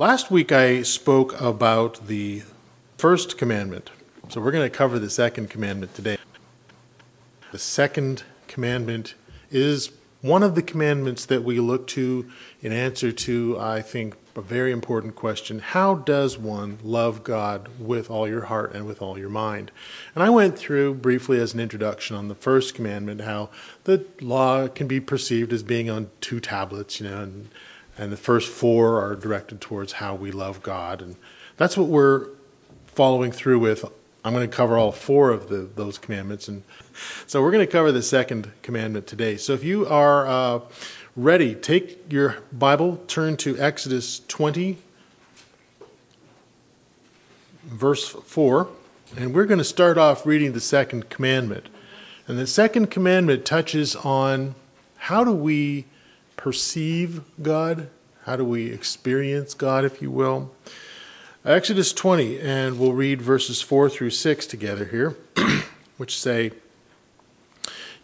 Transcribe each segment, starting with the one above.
Last week I spoke about the first commandment. So we're going to cover the second commandment today. The second commandment is one of the commandments that we look to in answer to, I think, a very important question How does one love God with all your heart and with all your mind? And I went through briefly as an introduction on the first commandment how the law can be perceived as being on two tablets, you know, and and the first four are directed towards how we love God. And that's what we're following through with. I'm going to cover all four of the, those commandments. And so we're going to cover the second commandment today. So if you are uh, ready, take your Bible, turn to Exodus 20, verse 4. And we're going to start off reading the second commandment. And the second commandment touches on how do we perceive God? How do we experience God, if you will? Exodus 20, and we'll read verses 4 through 6 together here, which say,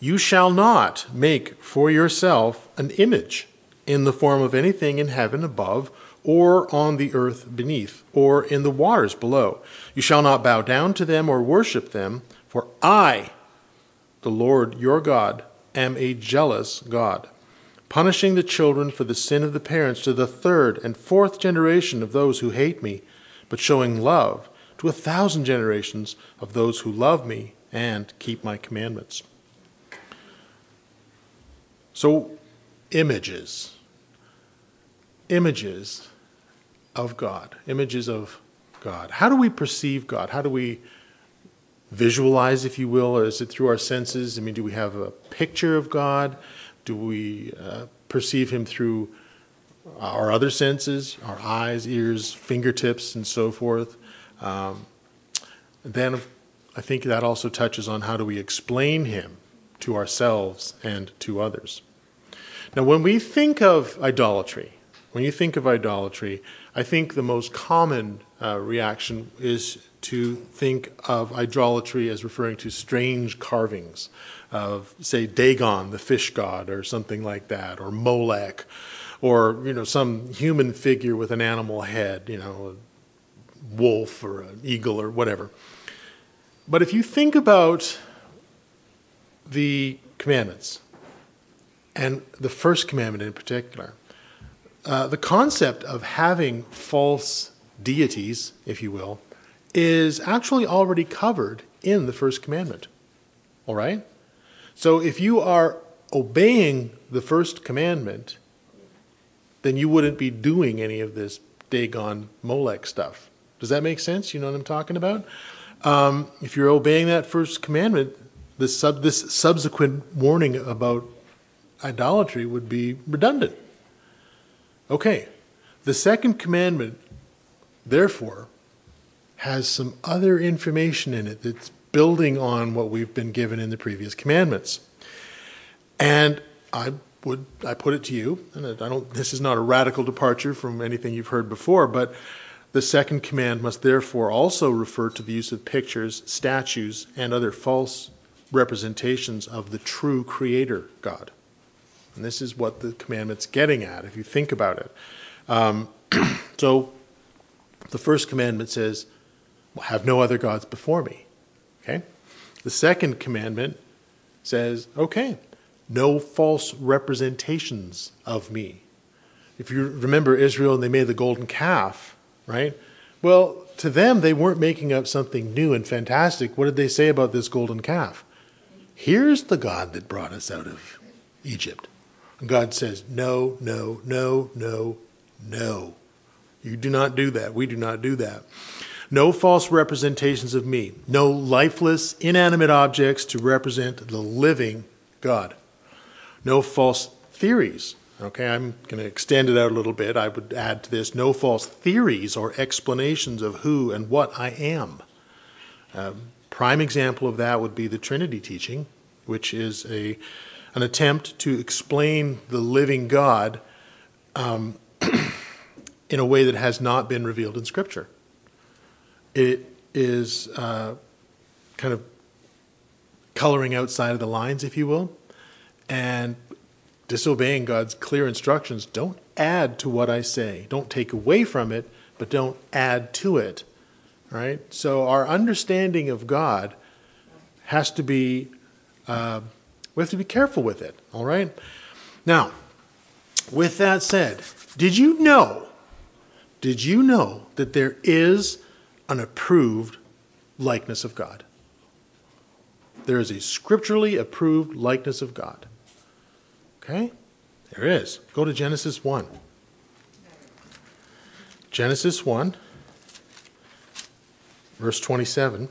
You shall not make for yourself an image in the form of anything in heaven above, or on the earth beneath, or in the waters below. You shall not bow down to them or worship them, for I, the Lord your God, am a jealous God punishing the children for the sin of the parents to the third and fourth generation of those who hate me, but showing love to a thousand generations of those who love me and keep my commandments. So, images. Images of God. Images of God. How do we perceive God? How do we visualize, if you will? Or is it through our senses? I mean, do we have a picture of God? Do we uh, perceive him through our other senses, our eyes, ears, fingertips, and so forth? Um, then I think that also touches on how do we explain him to ourselves and to others. Now, when we think of idolatry, when you think of idolatry, I think the most common uh, reaction is to think of idolatry as referring to strange carvings of, say, Dagon, the fish god, or something like that, or Molech, or you know some human figure with an animal head, you know, a wolf or an eagle or whatever. But if you think about the commandments, and the first commandment in particular, uh, the concept of having false deities, if you will, is actually already covered in the first commandment. All right? So if you are obeying the first commandment, then you wouldn't be doing any of this Dagon Molech stuff. Does that make sense? You know what I'm talking about? Um, if you're obeying that first commandment, this, sub, this subsequent warning about idolatry would be redundant. Okay, the second commandment, therefore, has some other information in it that's building on what we've been given in the previous commandments. And I would I put it to you, and I don't this is not a radical departure from anything you've heard before, but the second command must therefore also refer to the use of pictures, statues, and other false representations of the true creator God. And this is what the commandment's getting at, if you think about it. Um, so the first commandment says, Have no other gods before me. Okay? The second commandment says, okay, no false representations of me. If you remember Israel and they made the golden calf, right? Well, to them, they weren't making up something new and fantastic. What did they say about this golden calf? Here's the God that brought us out of Egypt. And God says, No, no, no, no, no. You do not do that. We do not do that. No false representations of me. No lifeless, inanimate objects to represent the living God. No false theories. Okay, I'm going to extend it out a little bit. I would add to this no false theories or explanations of who and what I am. A prime example of that would be the Trinity teaching, which is a, an attempt to explain the living God um, in a way that has not been revealed in Scripture. It is uh, kind of coloring outside of the lines, if you will, and disobeying God's clear instructions. Don't add to what I say. Don't take away from it, but don't add to it. Right? So our understanding of God has to be, uh, we have to be careful with it. All right? Now, with that said, did you know, did you know that there is an approved likeness of God? There is a scripturally approved likeness of God. Okay? There is. Go to Genesis 1. Genesis 1, verse 27.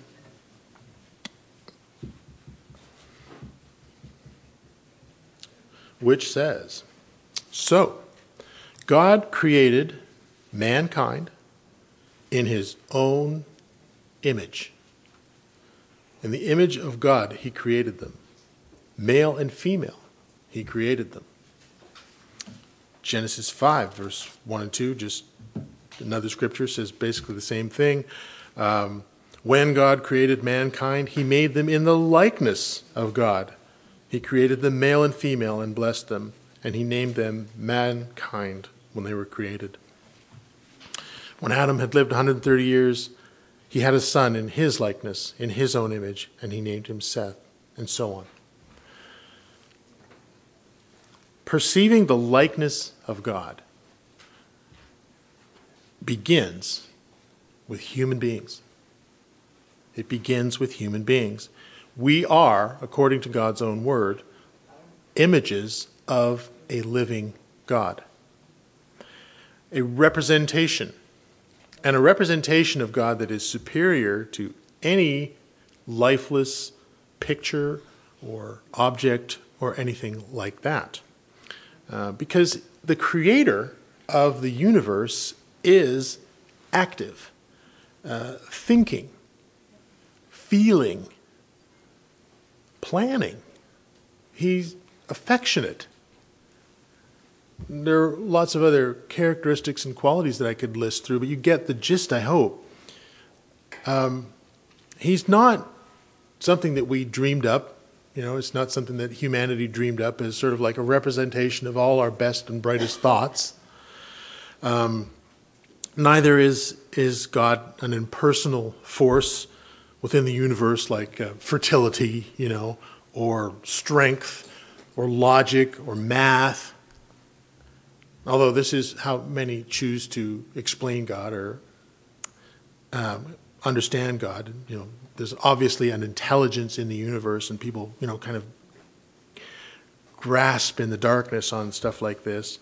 Which says, So God created mankind in his own image. In the image of God, he created them. Male and female, he created them. Genesis 5, verse 1 and 2, just another scripture says basically the same thing. Um, when God created mankind, he made them in the likeness of God. He created them male and female and blessed them, and he named them mankind when they were created. When Adam had lived 130 years, he had a son in his likeness, in his own image, and he named him Seth, and so on. perceiving the likeness of God begins with human beings. It begins with human beings. We are, according to God's own word, images of a living God. A representation, and a representation of God that is superior to any lifeless picture or object or anything like that. Uh, because the creator of the universe is active, uh, thinking, feeling, planning. He's affectionate. There are lots of other characteristics and qualities that I could list through, but you get the gist, I hope. Um, he's not something that we dreamed up you know, it's not something that humanity dreamed up as sort of like a representation of all our best and brightest thoughts. Um, neither is is God an impersonal force within the universe like uh, fertility, you know, or strength, or logic, or math. Although this is how many choose to explain God or um, understand God, you know, there's obviously an intelligence in the universe, and people, you know, kind of grasp in the darkness on stuff like this.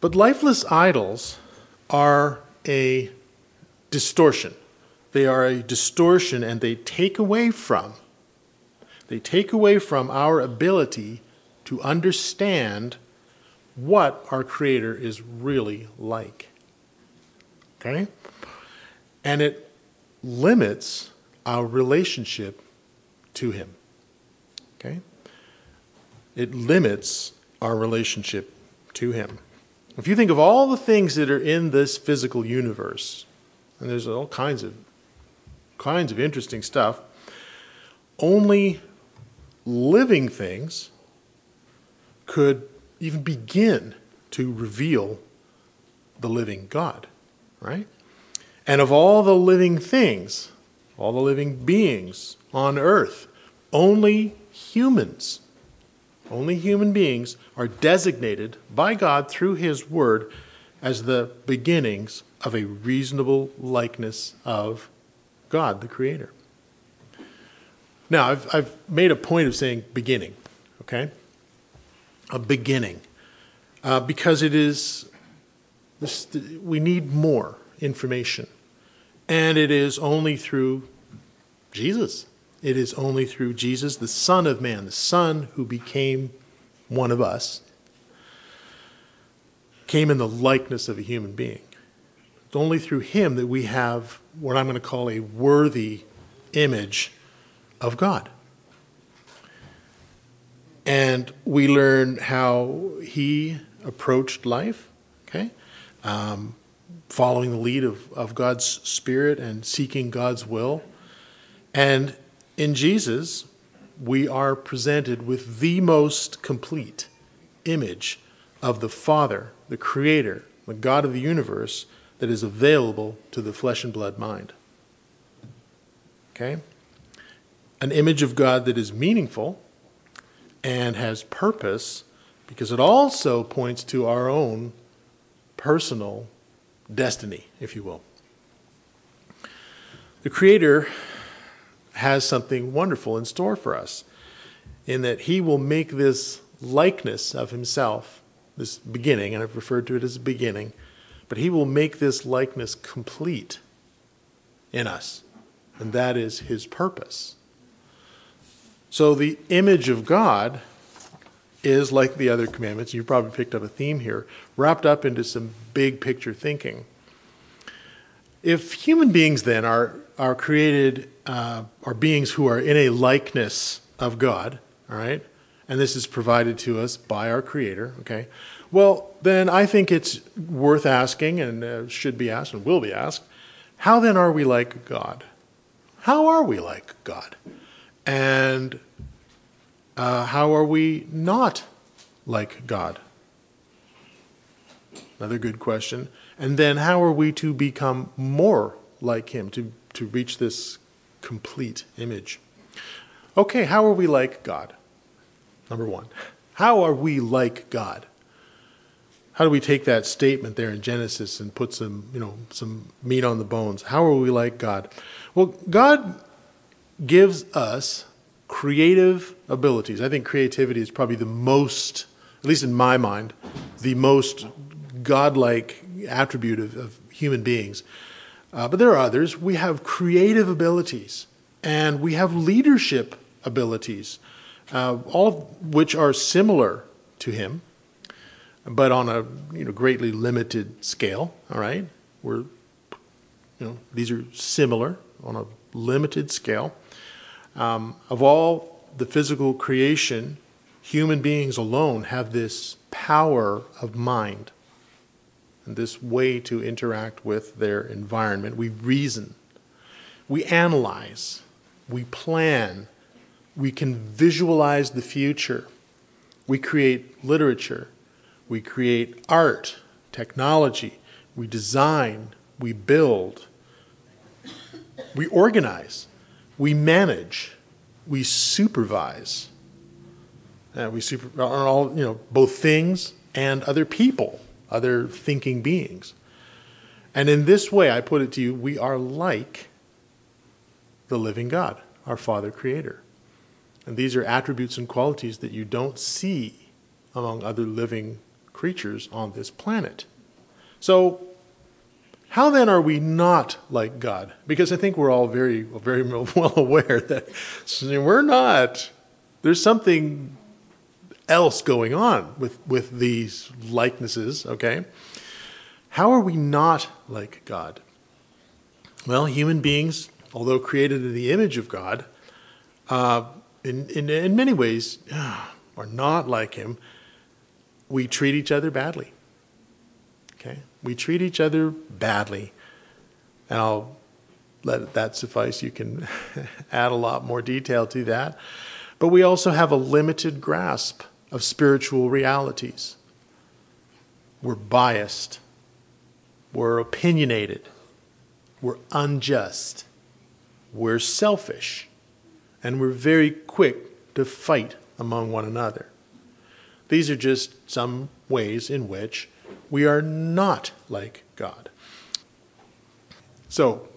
But lifeless idols are a distortion. They are a distortion and they take away from, they take away from our ability to understand what our Creator is really like. Okay? And it limits our relationship to Him. Okay? It limits our relationship to Him. If you think of all the things that are in this physical universe, and there's all kinds of kinds of interesting stuff, only living things could even begin to reveal the living God, right? And of all the living things, all the living beings on earth. Only humans, only human beings are designated by God through His Word as the beginnings of a reasonable likeness of God, the Creator. Now, I've, I've made a point of saying beginning, okay? A beginning. Uh, because it is, this, we need more information. And it is only through Jesus. It is only through Jesus, the Son of Man, the Son who became one of us, came in the likeness of a human being. It's only through him that we have what I'm going to call a worthy image of God. And we learn how he approached life, okay? Um, following the lead of, of God's Spirit and seeking God's will. And in Jesus, we are presented with the most complete image of the Father, the Creator, the God of the universe, that is available to the flesh and blood mind. Okay? An image of God that is meaningful and has purpose because it also points to our own personal destiny, if you will. The Creator has something wonderful in store for us in that He will make this likeness of Himself, this beginning, and I've referred to it as a beginning, but He will make this likeness complete in us, and that is His purpose. So the image of God is like the other commandments. You've probably picked up a theme here, wrapped up into some big picture thinking. If human beings then are are created uh, are beings who are in a likeness of God, all right, and this is provided to us by our Creator, okay. Well, then I think it's worth asking, and uh, should be asked, and will be asked, how then are we like God? How are we like God? And uh, how are we not like God? Another good question. And then how are we to become more like Him, to to reach this complete image. Okay, how are we like God? Number one, how are we like God? How do we take that statement there in Genesis and put some, you know, some meat on the bones? How are we like God? Well, God gives us creative abilities. I think creativity is probably the most, at least in my mind, the most godlike attribute of, of human beings. Uh, but there are others. We have creative abilities and we have leadership abilities, uh, all of which are similar to him, but on a you know greatly limited scale. All right, we're you know these are similar on a limited scale. Um, of all the physical creation, human beings alone have this power of mind and this way to interact with their environment. We reason, we analyze, we plan, we can visualize the future, we create literature, we create art, technology, we design, we build, we organize, we manage, we supervise. Uh, we super on all you know both things and other people other thinking beings. And in this way, I put it to you, we are like the living God, our Father Creator. And these are attributes and qualities that you don't see among other living creatures on this planet. So, how then are we not like God? Because I think we're all very, very well aware that we're not. There's something else going on with, with these likenesses, okay? How are we not like God? Well, human beings, although created in the image of God, uh, in, in, in many ways uh, are not like Him. We treat each other badly. We treat each other badly. And I'll let that suffice. You can add a lot more detail to that. But we also have a limited grasp of spiritual realities. We're biased, we're opinionated, we're unjust, we're selfish, and we're very quick to fight among one another. These are just some ways in which we are not like God. So,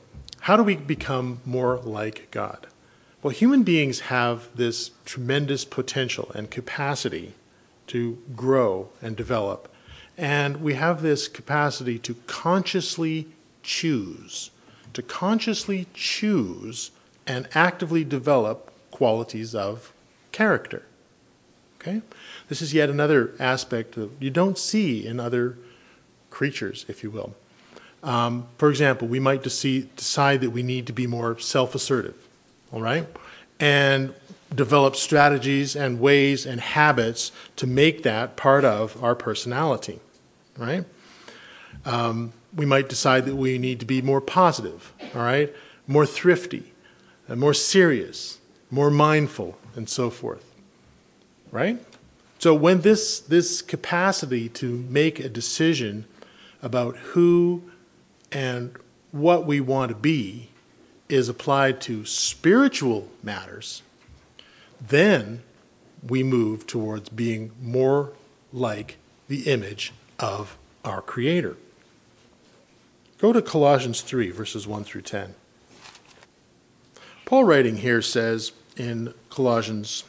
how do we become more like God? Well, human beings have this tremendous potential and capacity to grow and develop. And we have this capacity to consciously choose, to consciously choose and actively develop qualities of character. Okay? This is yet another aspect that you don't see in other creatures, if you will. Um, for example, we might decide that we need to be more self assertive all right? And develop strategies and ways and habits to make that part of our personality, right? Um, we might decide that we need to be more positive, all right? More thrifty, more serious, more mindful, and so forth, right? So when this, this capacity to make a decision about who and what we want to be is applied to spiritual matters, then we move towards being more like the image of our Creator. Go to Colossians 3, verses 1 through 10. Paul, writing here, says in Colossians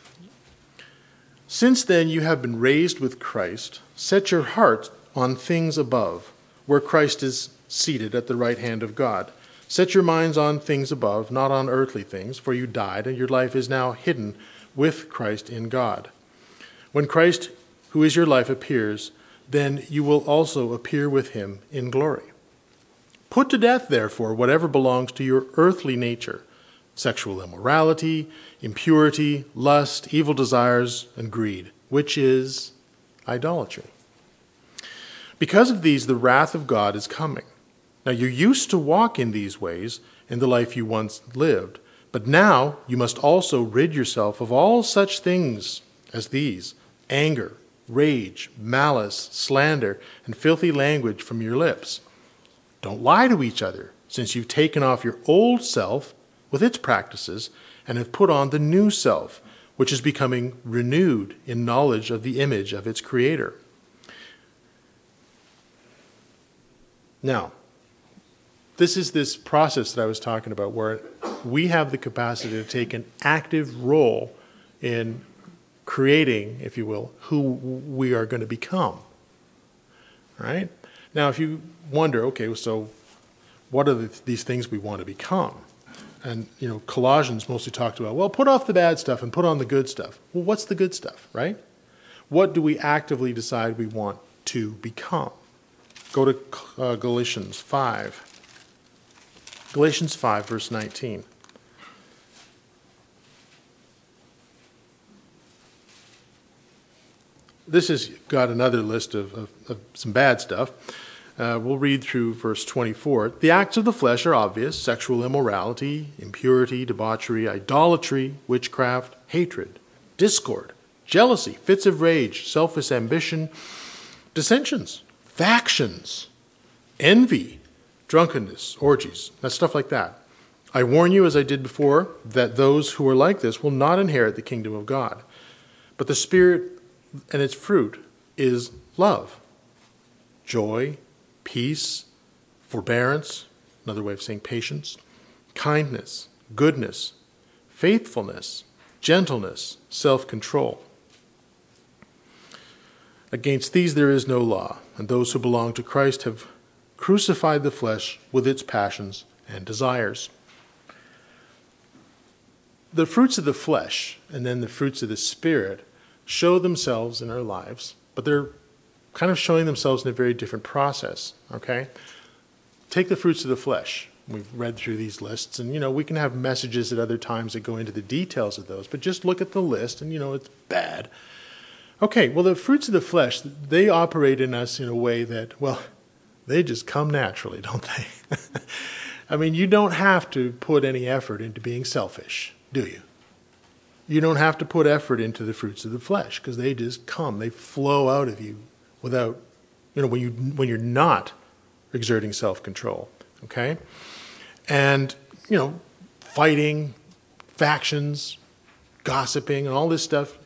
Since then you have been raised with Christ, set your heart on things above, where Christ is seated at the right hand of God. Set your minds on things above, not on earthly things, for you died, and your life is now hidden with Christ in God. When Christ, who is your life, appears, then you will also appear with him in glory. Put to death, therefore, whatever belongs to your earthly nature sexual immorality, impurity, lust, evil desires, and greed, which is idolatry. Because of these, the wrath of God is coming. Now, you used to walk in these ways in the life you once lived, but now you must also rid yourself of all such things as these anger, rage, malice, slander, and filthy language from your lips. Don't lie to each other, since you've taken off your old self with its practices and have put on the new self, which is becoming renewed in knowledge of the image of its creator. Now, this is this process that I was talking about where we have the capacity to take an active role in creating, if you will, who we are going to become. Right? Now, if you wonder, okay, so what are the, these things we want to become? And, you know, Colossians mostly talked about, well, put off the bad stuff and put on the good stuff. Well, what's the good stuff, right? What do we actively decide we want to become? Go to uh, Galatians 5. Galatians 5, verse 19. This has got another list of, of, of some bad stuff. Uh, we'll read through verse 24. The acts of the flesh are obvious sexual immorality, impurity, debauchery, idolatry, witchcraft, hatred, discord, jealousy, fits of rage, selfish ambition, dissensions, factions, envy, drunkenness, orgies, that stuff like that. I warn you, as I did before, that those who are like this will not inherit the kingdom of God. But the Spirit and its fruit is love, joy, peace, forbearance, another way of saying patience, kindness, goodness, faithfulness, gentleness, self control. Against these there is no law, and those who belong to Christ have crucified the flesh with its passions and desires. The fruits of the flesh and then the fruits of the Spirit show themselves in our lives, but they're kind of showing themselves in a very different process, okay? Take the fruits of the flesh. We've read through these lists, and you know, we can have messages at other times that go into the details of those, but just look at the list, and you know, it's bad. Okay, well, the fruits of the flesh, they operate in us in a way that, well, they just come naturally, don't they? I mean, you don't have to put any effort into being selfish, do you? You don't have to put effort into the fruits of the flesh because they just come. They flow out of you without, you know, when, you, when you're not exerting self control. Okay? And, you know, fighting, factions, gossiping, and all this stuff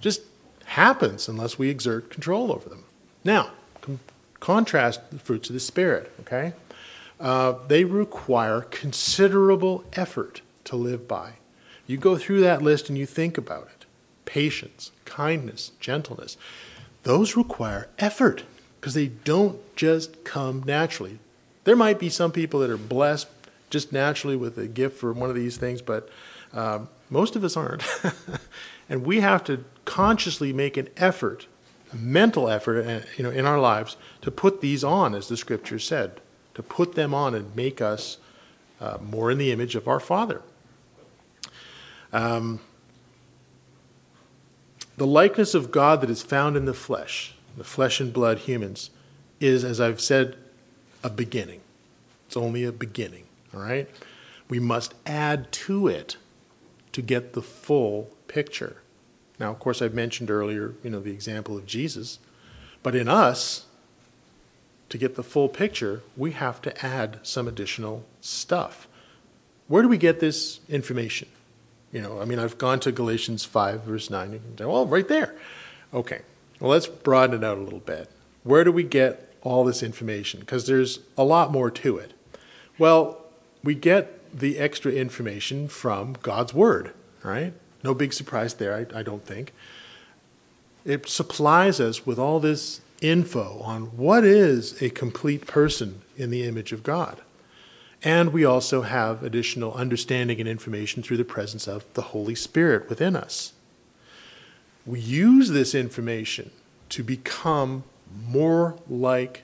just happens unless we exert control over them. Now, com- contrast the fruits of the Spirit, okay? Uh, they require considerable effort to live by. You go through that list and you think about it patience, kindness, gentleness. Those require effort because they don't just come naturally. There might be some people that are blessed just naturally with a gift for one of these things, but um, most of us aren't. and we have to consciously make an effort, a mental effort, uh, you know, in our lives to put these on, as the scripture said, to put them on and make us uh, more in the image of our Father. Um, the likeness of God that is found in the flesh, the flesh and blood humans, is, as I've said, a beginning. It's only a beginning, all right? We must add to it to get the full picture. Now, of course, I've mentioned earlier, you know, the example of Jesus. But in us, to get the full picture, we have to add some additional stuff. Where do we get this information? You know, I mean, I've gone to Galatians 5, verse 9. You say, well, right there. Okay. Well, let's broaden it out a little bit. Where do we get all this information? Because there's a lot more to it. Well, we get the extra information from God's Word, right? No big surprise there, I, I don't think. It supplies us with all this info on what is a complete person in the image of God. And we also have additional understanding and information through the presence of the Holy Spirit within us. We use this information to become more like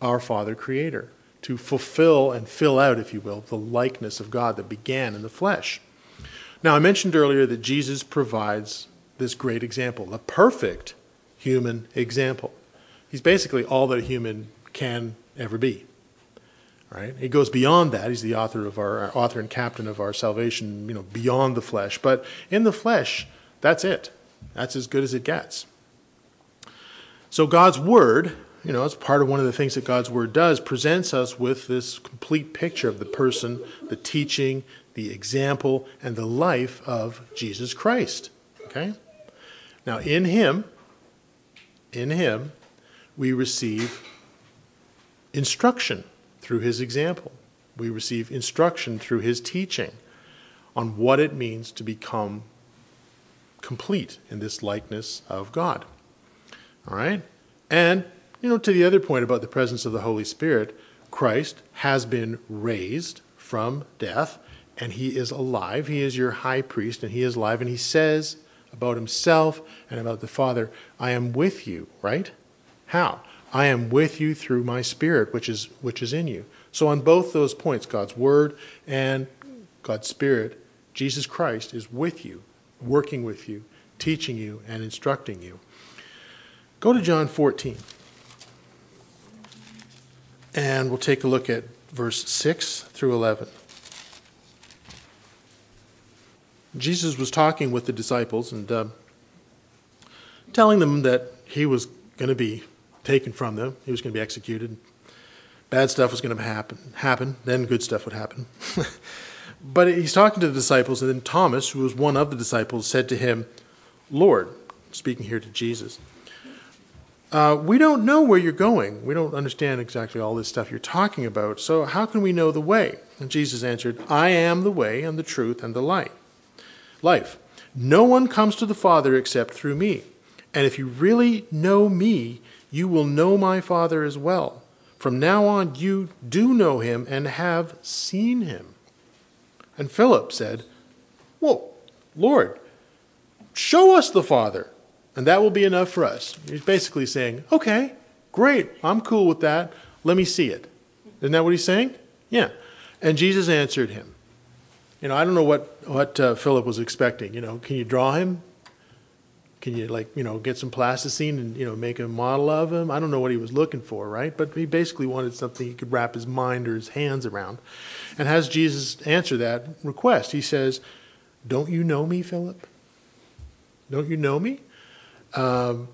our Father Creator, to fulfill and fill out, if you will, the likeness of God that began in the flesh. Now, I mentioned earlier that Jesus provides this great example, the perfect human example. He's basically all that a human can ever be. Right? He goes beyond that. He's the author of our, our author and captain of our salvation, you know, beyond the flesh. But in the flesh, that's it. That's as good as it gets. So God's word, you know, it's part of one of the things that God's word does, presents us with this complete picture of the person, the teaching, the example, and the life of Jesus Christ. Okay? Now, in Him, in Him, we receive instruction through His example. We receive instruction through His teaching on what it means to become complete in this likeness of God. All right? And, you know, to the other point about the presence of the Holy Spirit, Christ has been raised from death and he is alive. He is your high priest, and he is alive. And he says about himself and about the Father, I am with you, right? How? I am with you through my spirit, which is which is in you. So on both those points, God's word and God's spirit, Jesus Christ is with you, working with you, teaching you, and instructing you. Go to John 14. And we'll take a look at verse 6 through 11. Jesus was talking with the disciples and uh, telling them that he was going to be taken from them. He was going to be executed. Bad stuff was going to happen. Happen. Then good stuff would happen. but he's talking to the disciples, and then Thomas, who was one of the disciples, said to him, "Lord," speaking here to Jesus. Uh, we don't know where you're going. We don't understand exactly all this stuff you're talking about. So, how can we know the way? And Jesus answered, I am the way and the truth and the light life. No one comes to the Father except through me. And if you really know me, you will know my Father as well. From now on, you do know him and have seen him. And Philip said, Whoa, Lord, show us the Father, and that will be enough for us. He's basically saying, Okay, great, I'm cool with that. Let me see it. Isn't that what he's saying? Yeah. And Jesus answered him, you know, I don't know what what uh, Philip was expecting. You know, can you draw him? Can you like you know get some plasticine and you know make a model of him? I don't know what he was looking for, right? But he basically wanted something he could wrap his mind or his hands around. And has Jesus answer that request? He says, "Don't you know me, Philip? Don't you know me? Um,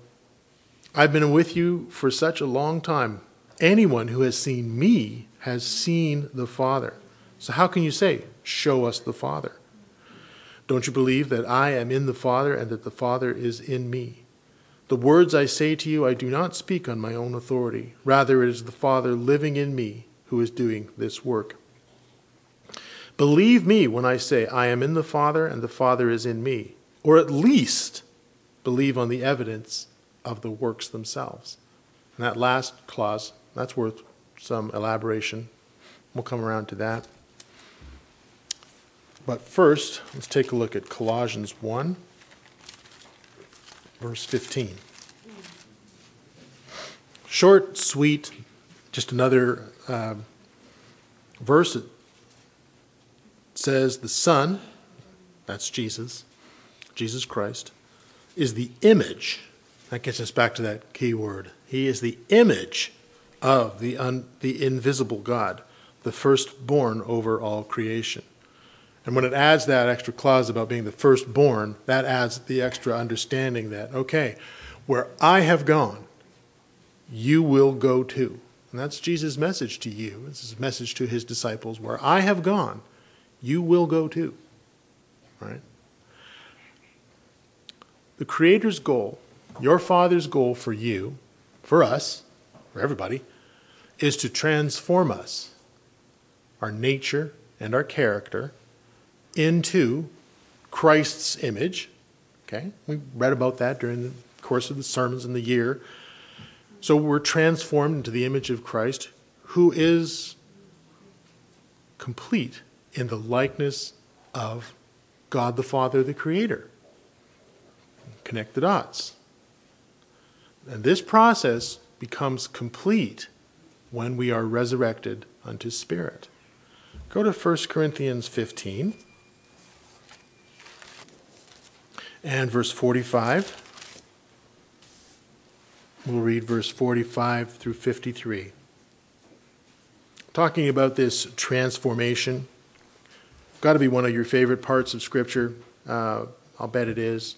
I've been with you for such a long time. Anyone who has seen me has seen the Father." So, how can you say, Show us the Father? Don't you believe that I am in the Father and that the Father is in me? The words I say to you, I do not speak on my own authority. Rather, it is the Father living in me who is doing this work. Believe me when I say, I am in the Father and the Father is in me. Or at least believe on the evidence of the works themselves. And that last clause, that's worth some elaboration. We'll come around to that. But first, let's take a look at Colossians 1, verse 15. Short, sweet, just another uh, verse. Says, The Son, that's Jesus, Jesus Christ, is the image. That gets us back to that key word. He is the image of the, un, the invisible God, the firstborn over all creation. And when it adds that extra clause about being the firstborn, that adds the extra understanding that, okay, where I have gone, you will go too. And that's Jesus' message to you. It's his message to his disciples. Where I have gone, you will go too. Right? The Creator's goal, your Father's goal for you, for us, for everybody, is to transform us, our nature and our character, into Christ's image. Okay? We read about that during the course of the sermons in the year. So we're transformed into the image of Christ, who is complete in the likeness of God the Father, the Creator. Connect the dots. And this process becomes complete when we are resurrected unto spirit. Go to 1 Corinthians 15 and verse 45. We'll read verse 45 through 53. Talking about this transformation, got to be one of your favorite parts of Scripture. Uh, I'll bet it is.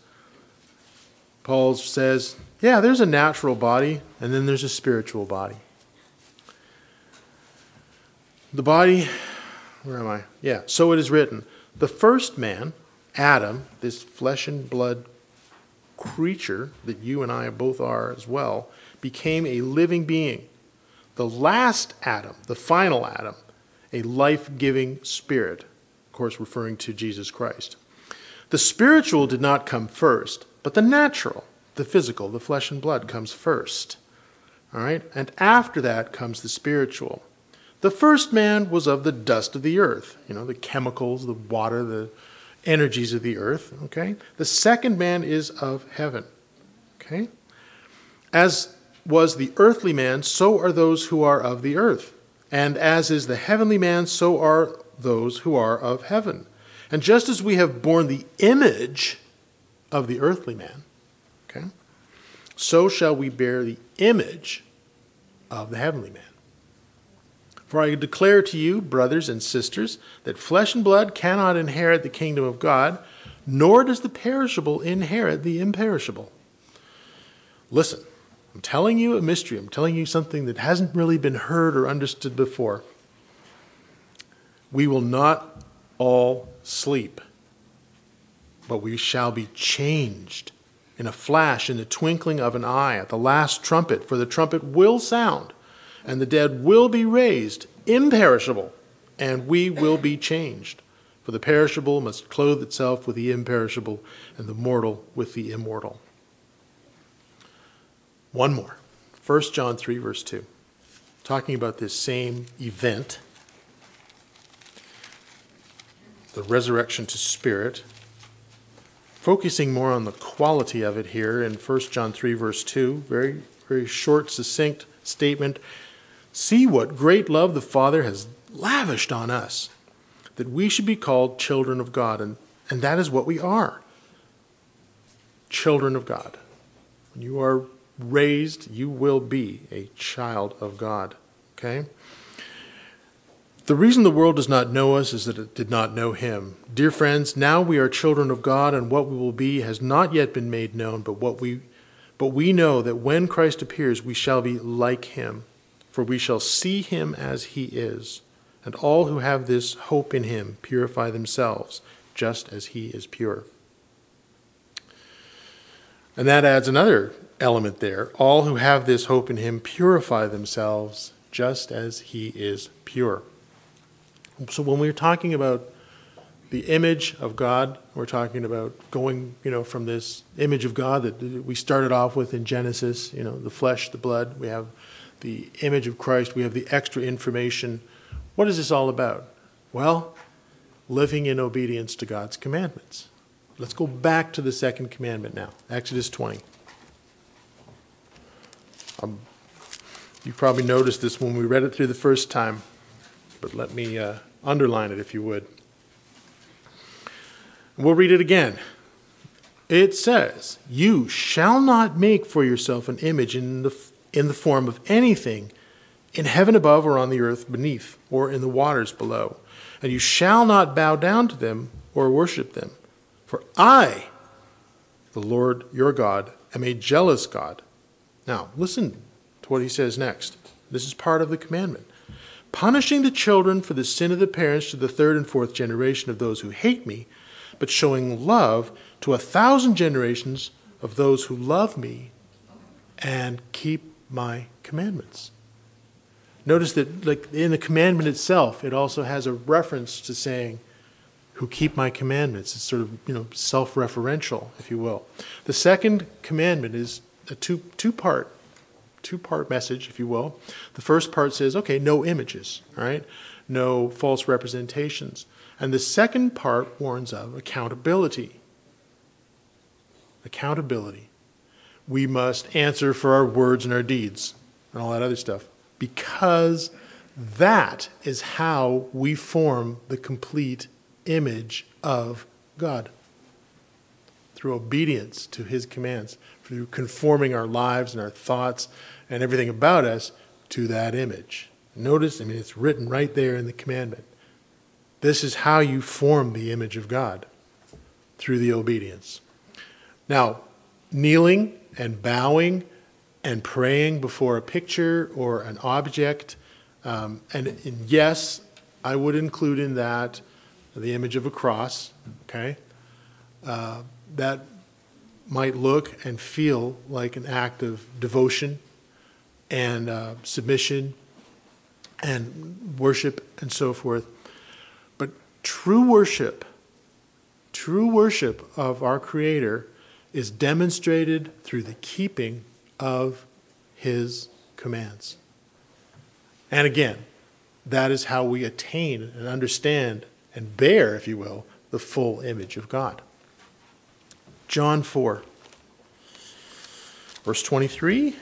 Paul says, yeah, there's a natural body, and then there's a spiritual body. The body, where am I? Yeah, so it is written. The first man, Adam, this flesh and blood creature that you and I both are as well, became a living being. The last Adam, the final Adam, a life giving spirit, of course, referring to Jesus Christ. The spiritual did not come first, but the natural, the physical, the flesh and blood comes first. All right? And after that comes the spiritual. The first man was of the dust of the earth, you know, the chemicals, the water, the energies of the earth, okay? The second man is of heaven, okay? As was the earthly man, so are those who are of the earth. And as is the heavenly man, so are those who are of heaven. And just as we have borne the image of the earthly man, okay, so shall we bear the image of the heavenly man. For I declare to you, brothers and sisters, that flesh and blood cannot inherit the kingdom of God, nor does the perishable inherit the imperishable. Listen, I'm telling you a mystery. I'm telling you something that hasn't really been heard or understood before. We will not all sleep, but we shall be changed in a flash, in the twinkling of an eye, at the last trumpet, for the trumpet will sound and the dead will be raised imperishable, and we will be changed. For the perishable must clothe itself with the imperishable, and the mortal with the immortal. One more 1 John 3, verse 2. Talking about this same event, the resurrection to spirit, focusing more on the quality of it here in 1 John 3, verse 2. Very, very short, succinct statement. See what great love the Father has lavished on us, that we should be called children of God. And, and that is what we are children of God. When you are raised, you will be a child of God. Okay? The reason the world does not know us is that it did not know him. Dear friends, now we are children of God, and what we will be has not yet been made known, but what we but we know that when Christ appears, we shall be like him for we shall see him as he is. And all who have this hope in him purify themselves, just as he is pure. And that adds another element there. All who have this hope in him purify themselves, just as he is pure. So when we're talking about the image of God, we're talking about going, you know, from this image of God that we started off with in Genesis, you know, the flesh, the blood, we have the image of Christ, we have the extra information. What is this all about? Well, living in obedience to God's commandments. Let's go back to the second commandment now, Exodus 20. Um, you probably noticed this when we read it through the first time, but let me uh, underline it if you would. We'll read it again. It says, You shall not make for yourself an image in the in the form of anything in heaven above or on the earth beneath or in the waters below. And you shall not bow down to them or worship them. For I, the Lord your God, am a jealous God. Now, listen to what he says next. This is part of the commandment. Punishing the children for the sin of the parents to the third and fourth generation of those who hate me, but showing love to a thousand generations of those who love me and keep my commandments. Notice that, like in the commandment itself, it also has a reference to saying, "Who keep my commandments." It's sort of you know self-referential, if you will. The second commandment is a two two-part two-part message, if you will. The first part says, "Okay, no images, right, no false representations," and the second part warns of accountability. Accountability. We must answer for our words and our deeds and all that other stuff because that is how we form the complete image of God. Through obedience to his commands, through conforming our lives and our thoughts and everything about us to that image. Notice, I mean, it's written right there in the commandment. This is how you form the image of God through the obedience. Now, kneeling and bowing and praying before a picture or an object. Um, and, and, yes, I would include in that the image of a cross, okay? Uh, that might look and feel like an act of devotion and uh, submission and worship and so forth. But true worship, true worship of our Creator is demonstrated through the keeping of his commands. And again, that is how we attain and understand and bear, if you will, the full image of God. John 4, verse 23.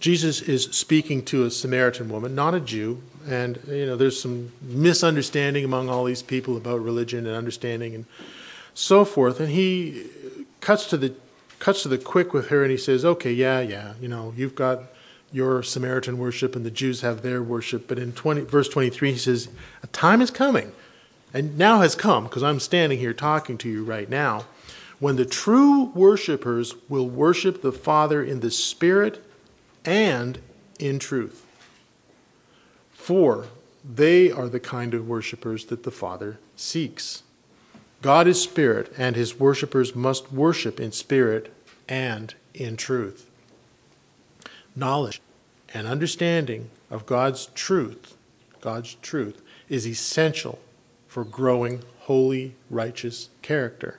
Jesus is speaking to a Samaritan woman, not a Jew, and you know there's some misunderstanding among all these people about religion and understanding and so forth. And he cuts to the cuts to the quick with her and he says, okay, yeah, yeah, you know, you've got your Samaritan worship and the Jews have their worship. But in 20, verse 23, he says, a time is coming, and now has come, because I'm standing here talking to you right now, when the true worshipers will worship the Father in the Spirit and in truth. For they are the kind of worshipers that the Father seeks. God is spirit, and his worshippers must worship in spirit and in truth. Knowledge and understanding of God's truth, God's truth, is essential for growing holy, righteous character.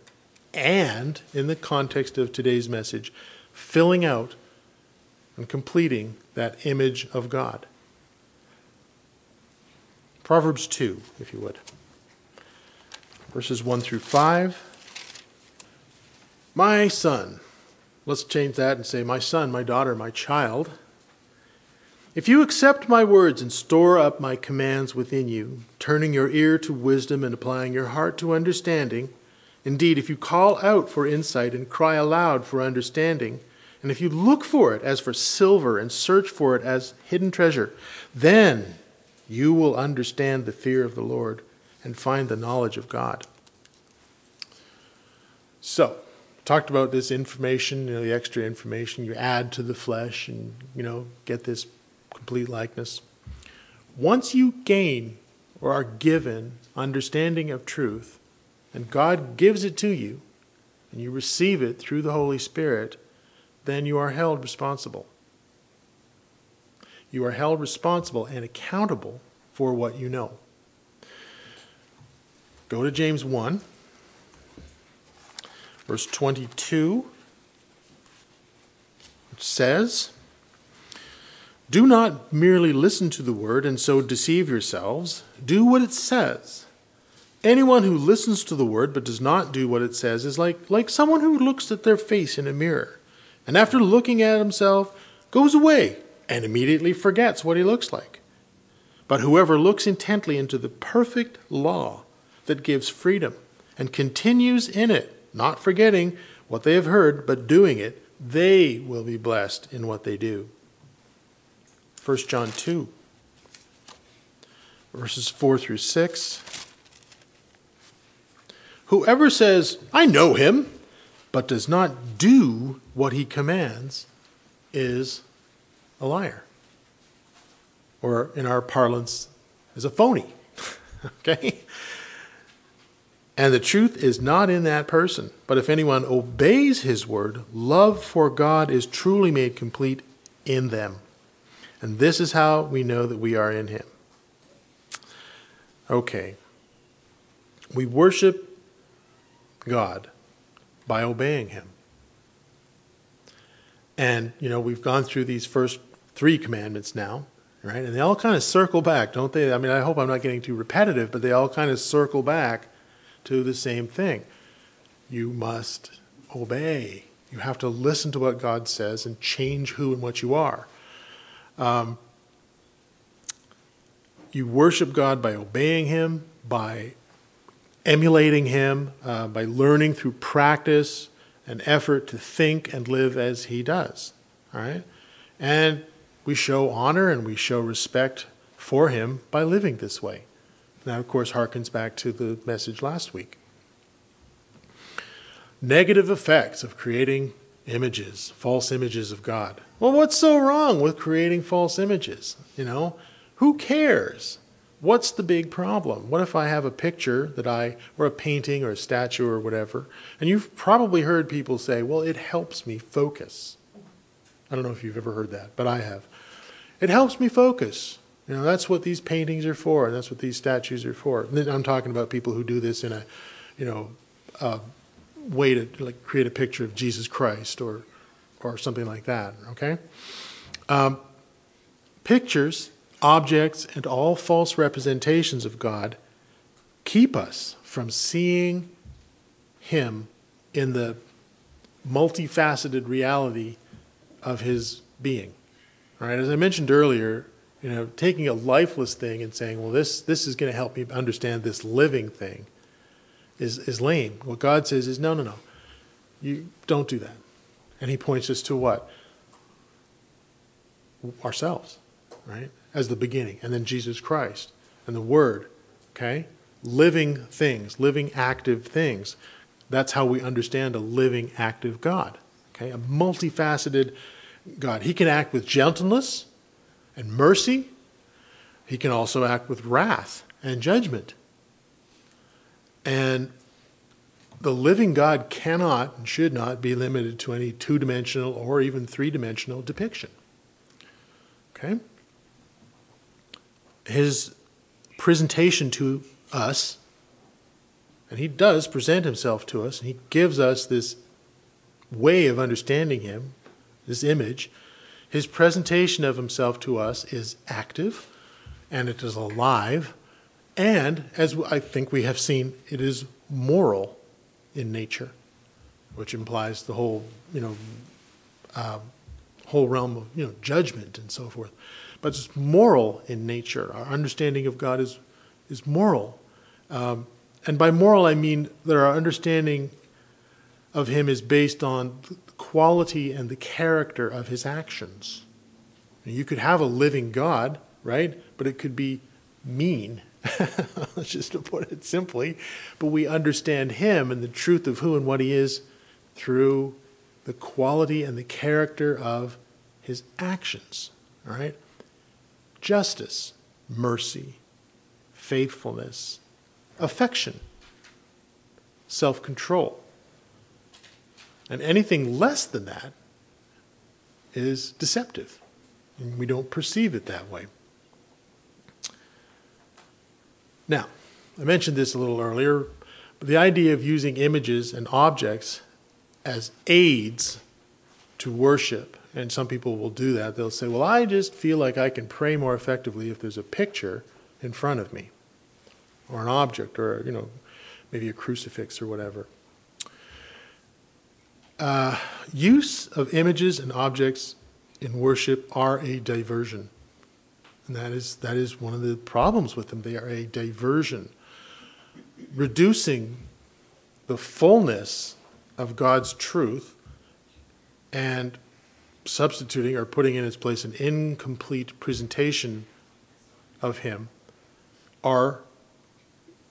And, in the context of today's message, filling out and completing that image of God. Proverbs 2, if you would verses 1 through 5. My son, let's change that and say, My son, my daughter, my child. If you accept my words and store up my commands within you, turning your ear to wisdom and applying your heart to understanding, indeed, if you call out for insight and cry aloud for understanding, and if you look for it as for silver and search for it as hidden treasure, then you will understand the fear of the Lord and find the knowledge of God. So, talked about this information, you know, the extra information you add to the flesh and, you know, get this complete likeness. Once you gain or are given understanding of truth, and God gives it to you, and you receive it through the Holy Spirit, then you are held responsible. You are held responsible and accountable for what you know. Go to James 1, verse 22, which says, Do not merely listen to the word and so deceive yourselves. Do what it says. Anyone who listens to the word but does not do what it says is like, like someone who looks at their face in a mirror, and after looking at himself, goes away and immediately forgets what he looks like. But whoever looks intently into the perfect law, that gives freedom and continues in it, not forgetting what they have heard, but doing it, they will be blessed in what they do. 1 John 2, verses 4 through 6. Whoever says, I know him, but does not do what he commands, is a liar. Or in our parlance, is a phony. okay? And the truth is not in that person. But if anyone obeys his word, love for God is truly made complete in them. And this is how we know that we are in him. Okay. We worship God by obeying him. And, you know, we've gone through these first three commandments now, right? And they all kind of circle back, don't they? I mean, I hope I'm not getting too repetitive, but they all kind of circle back to the same thing. You must obey. You have to listen to what God says and change who and what you are. Um, you worship God by obeying Him, by emulating Him, uh, by learning through practice and effort to think and live as He does. All right? And we show honor and we show respect for Him by living this way. That, of course, harkens back to the message last week. Negative effects of creating images, false images of God. Well, what's so wrong with creating false images? You know, who cares? What's the big problem? What if I have a picture that I, or a painting or a statue or whatever, and you've probably heard people say, well, it helps me focus. I don't know if you've ever heard that, but I have. It helps me focus. You know, that's what these paintings are for, and that's what these statues are for. I'm talking about people who do this in a, you know, uh, way to like create a picture of Jesus Christ or, or something like that. Okay, um, pictures, objects, and all false representations of God keep us from seeing Him in the multifaceted reality of His being. All right, as I mentioned earlier, you know, taking a lifeless thing and saying, well, this, this is going to help me understand this living thing is, is lame. What God says is, no, no, no. You don't do that. And he points us to what? Ourselves, right? As the beginning. And then Jesus Christ and the Word, okay? Living things, living active things. That's how we understand a living active God, okay? A multifaceted God. He can act with gentleness and mercy. He can also act with wrath and judgment. And the living God cannot and should not be limited to any two dimensional or even three dimensional depiction. Okay? His presentation to us, and he does present himself to us, and he gives us this way of understanding him, this image, his presentation of himself to us is active and it is alive, and as I think we have seen, it is moral in nature, which implies the whole, you know, uh, whole realm of you know judgment and so forth. But it's moral in nature. Our understanding of God is is moral, um, and by moral I mean that our understanding of Him is based on quality and the character of his actions. You could have a living God, right? But it could be mean, just to put it simply. But we understand him and the truth of who and what he is through the quality and the character of his actions, all right? Justice, mercy, faithfulness, affection, self control. And anything less than that is deceptive. And we don't perceive it that way. Now, I mentioned this a little earlier, but the idea of using images and objects as aids to worship, and some people will do that. They'll say, Well, I just feel like I can pray more effectively if there's a picture in front of me, or an object, or, you know, maybe a crucifix or whatever. Uh, use of images and objects in worship are a diversion. And that is, that is one of the problems with them. They are a diversion, reducing the fullness of God's truth and substituting or putting in its place an incomplete presentation of Him are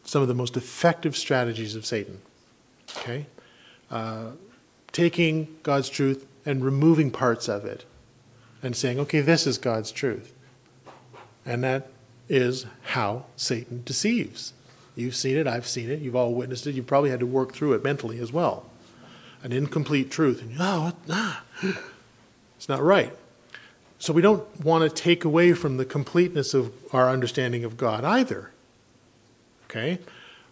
some of the most effective strategies of Satan. Okay? Uh, taking God's truth and removing parts of it and saying, okay, this is God's truth. And that is how Satan deceives. You've seen it, I've seen it, you've all witnessed it, you've probably had to work through it mentally as well. An incomplete truth, and oh, ah, it's not right. So we don't want to take away from the completeness of our understanding of God either. Okay?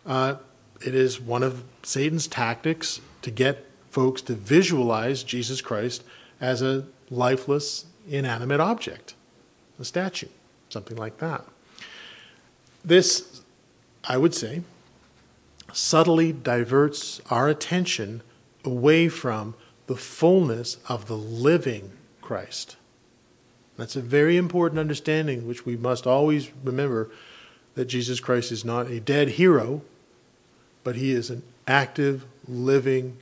Uh, it is one of Satan's tactics to get folks to visualize Jesus Christ as a lifeless, inanimate object, a statue, something like that. This, I would say, subtly diverts our attention away from the fullness of the living Christ. That's a very important understanding, which we must always remember that Jesus Christ is not a dead hero, but he is an active, living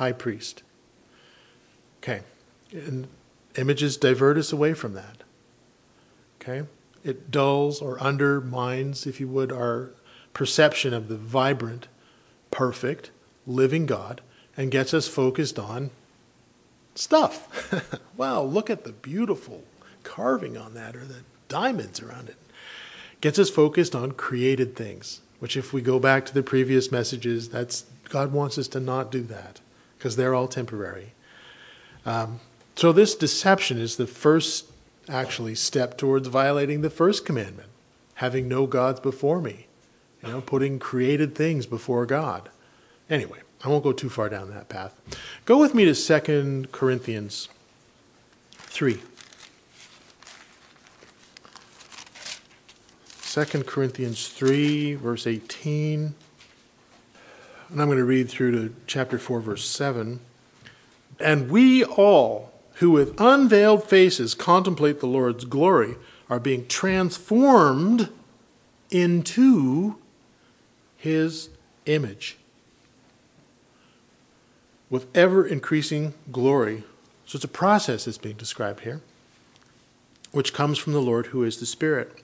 high priest. Okay. And images divert us away from that. Okay? It dulls or undermines, if you would, our perception of the vibrant, perfect, living God and gets us focused on stuff. wow, look at the beautiful carving on that or the diamonds around it. Gets us focused on created things, which if we go back to the previous messages, that's God wants us to not do that because they're all temporary. Um, so this deception is the first actually step towards violating the first commandment, having no gods before me. You know, putting created things before God. Anyway, I won't go too far down that path. Go with me to 2 Corinthians 3. 2 Corinthians 3, verse 18. And I'm going to read through to chapter 4, verse 7. And we all, who with unveiled faces contemplate the Lord's glory, are being transformed into his image with ever increasing glory. So it's a process that's being described here, which comes from the Lord who is the Spirit.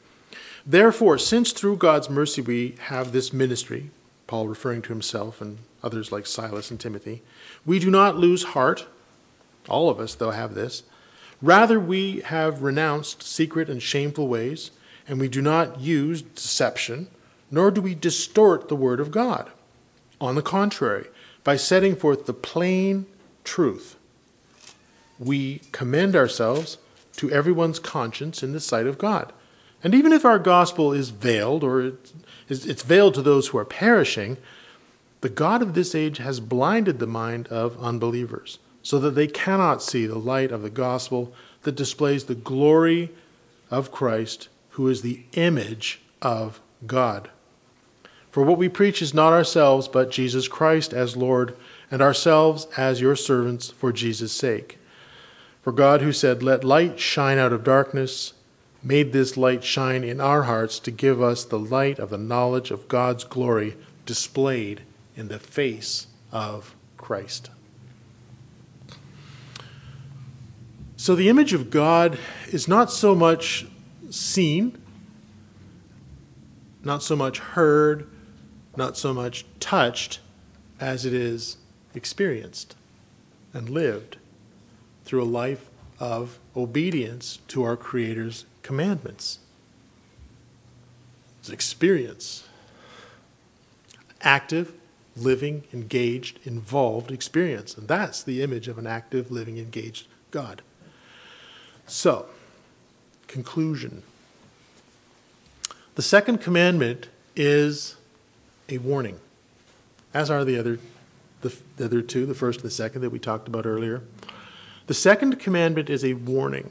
Therefore, since through God's mercy we have this ministry, Paul referring to himself and others like Silas and Timothy, we do not lose heart all of us, though, have this. Rather, we have renounced secret and shameful ways, and we do not use deception, nor do we distort the word of God. On the contrary, by setting forth the plain truth, we commend ourselves to everyone's conscience in the sight of God. And even if our gospel is veiled, or it's veiled to those who are perishing, the God of this age has blinded the mind of unbelievers so that they cannot see the light of the gospel that displays the glory of Christ, who is the image of God. For what we preach is not ourselves, but Jesus Christ as Lord, and ourselves as your servants for Jesus' sake. For God, who said, Let light shine out of darkness, made this light shine in our hearts to give us the light of the knowledge of God's glory displayed in the face of Christ. So the image of God is not so much seen, not so much heard, not so much touched, as it is experienced and lived through a life of obedience to our Creator's commandments. It's experience. Active, living, engaged, involved experience. And that's the image of an active, living, engaged God. So, conclusion. The second commandment is a warning, as are the other, the, the other two, the first and the second that we talked about earlier. The second commandment is a warning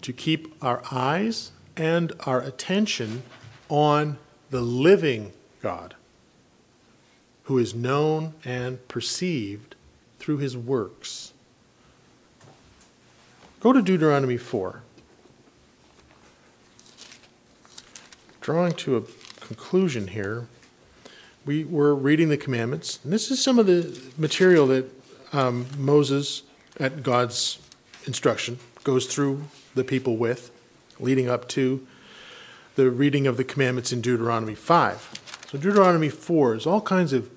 to keep our eyes and our attention on the living God, who is known and perceived through his works. Go to Deuteronomy 4. Drawing to a conclusion here, we were reading the commandments, and this is some of the material that um, Moses, at God's instruction goes through the people with, leading up to the reading of the commandments in Deuteronomy 5. So Deuteronomy 4 is all kinds of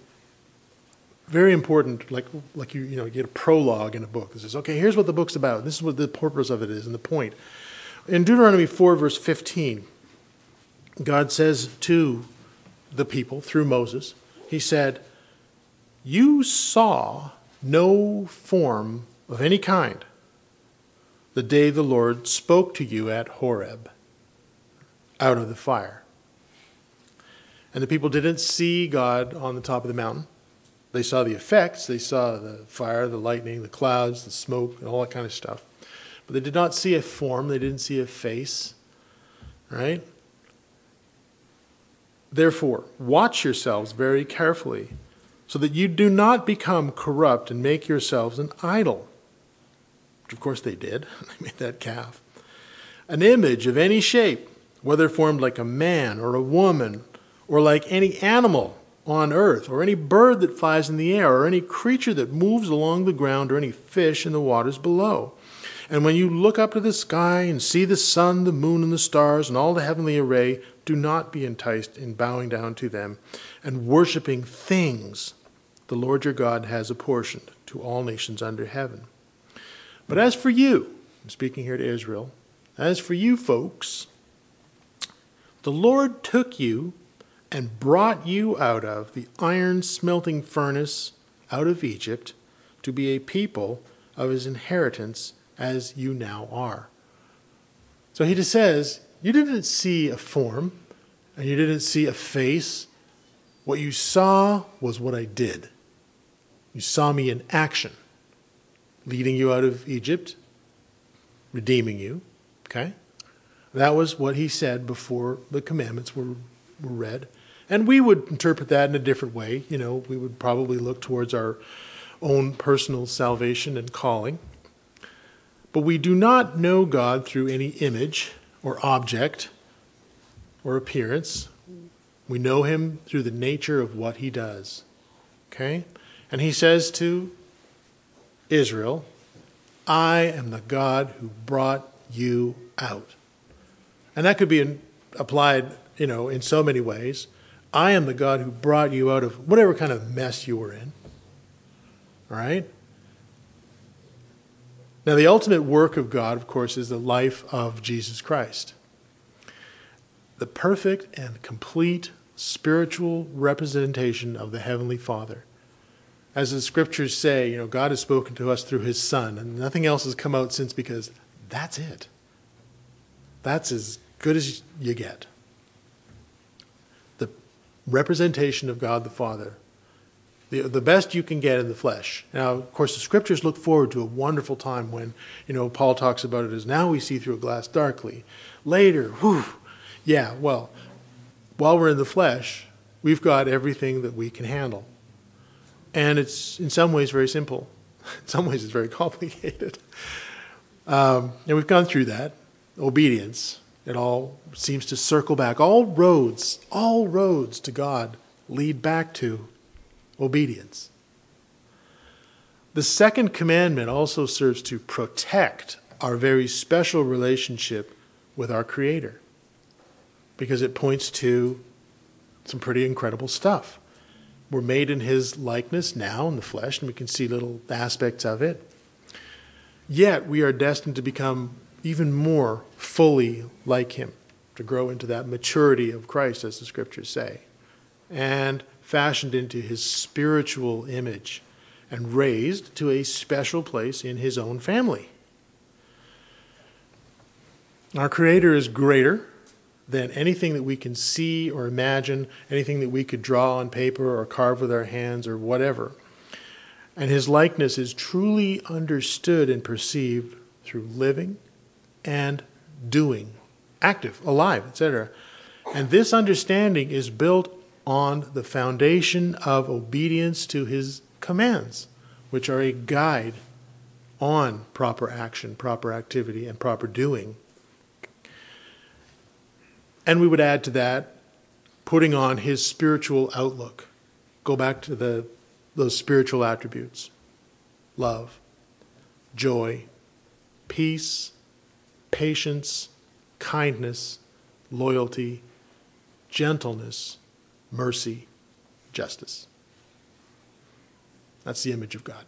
very important, like like you you know you get a prologue in a book that says, okay, here's what the book's about. This is what the purpose of it is and the point. In Deuteronomy 4, verse 15, God says to the people through Moses, He said, You saw no form of any kind the day the Lord spoke to you at Horeb out of the fire. And the people didn't see God on the top of the mountain. They saw the effects. They saw the fire, the lightning, the clouds, the smoke, and all that kind of stuff. But they did not see a form. They didn't see a face. Right? Therefore, watch yourselves very carefully so that you do not become corrupt and make yourselves an idol. Of course, they did. They made that calf. An image of any shape, whether formed like a man or a woman, or like any animal on earth, or any bird that flies in the air, or any creature that moves along the ground, or any fish in the waters below. And when you look up to the sky and see the sun, the moon, and the stars, and all the heavenly array, do not be enticed in bowing down to them and worshiping things the Lord your God has apportioned to all nations under heaven. But as for you, I'm speaking here to Israel, as for you folks, the Lord took you and brought you out of the iron smelting furnace out of Egypt to be a people of his inheritance as you now are. So he just says, You didn't see a form and you didn't see a face. What you saw was what I did. You saw me in action, leading you out of Egypt, redeeming you. Okay? That was what he said before the commandments were, were read. And we would interpret that in a different way. You know, we would probably look towards our own personal salvation and calling. But we do not know God through any image or object or appearance. We know him through the nature of what he does. Okay? And he says to Israel, I am the God who brought you out. And that could be applied, you know, in so many ways. I am the God who brought you out of whatever kind of mess you were in. All right? Now, the ultimate work of God, of course, is the life of Jesus Christ. The perfect and complete spiritual representation of the Heavenly Father. As the scriptures say, you know, God has spoken to us through his Son, and nothing else has come out since because that's it. That's as good as you get. The representation of God the Father the, the best you can get in the flesh. Now, of course, the scriptures look forward to a wonderful time when, you know, Paul talks about it as now we see through a glass darkly. Later, whew, yeah, well, while we're in the flesh, we've got everything that we can handle. And it's in some ways very simple. In some ways, it's very complicated. Um, and we've gone through that. Obedience. It all seems to circle back. All roads, all roads to God lead back to obedience. The second commandment also serves to protect our very special relationship with our Creator because it points to some pretty incredible stuff. We're made in His likeness now in the flesh, and we can see little aspects of it. Yet we are destined to become even more fully like Him, to grow into that maturity of Christ, as the scriptures say. And fashioned into his spiritual image and raised to a special place in his own family. Our Creator is greater than anything that we can see or imagine, anything that we could draw on paper or carve with our hands or whatever. And his likeness is truly understood and perceived through living and doing, active, alive, etc. And this understanding is built on the foundation of obedience to his commands, which are a guide on proper action, proper activity, and proper doing. And we would add to that putting on his spiritual outlook. Go back to the, those spiritual attributes love, joy, peace, patience, kindness, loyalty, gentleness, mercy, justice. That's the image of God.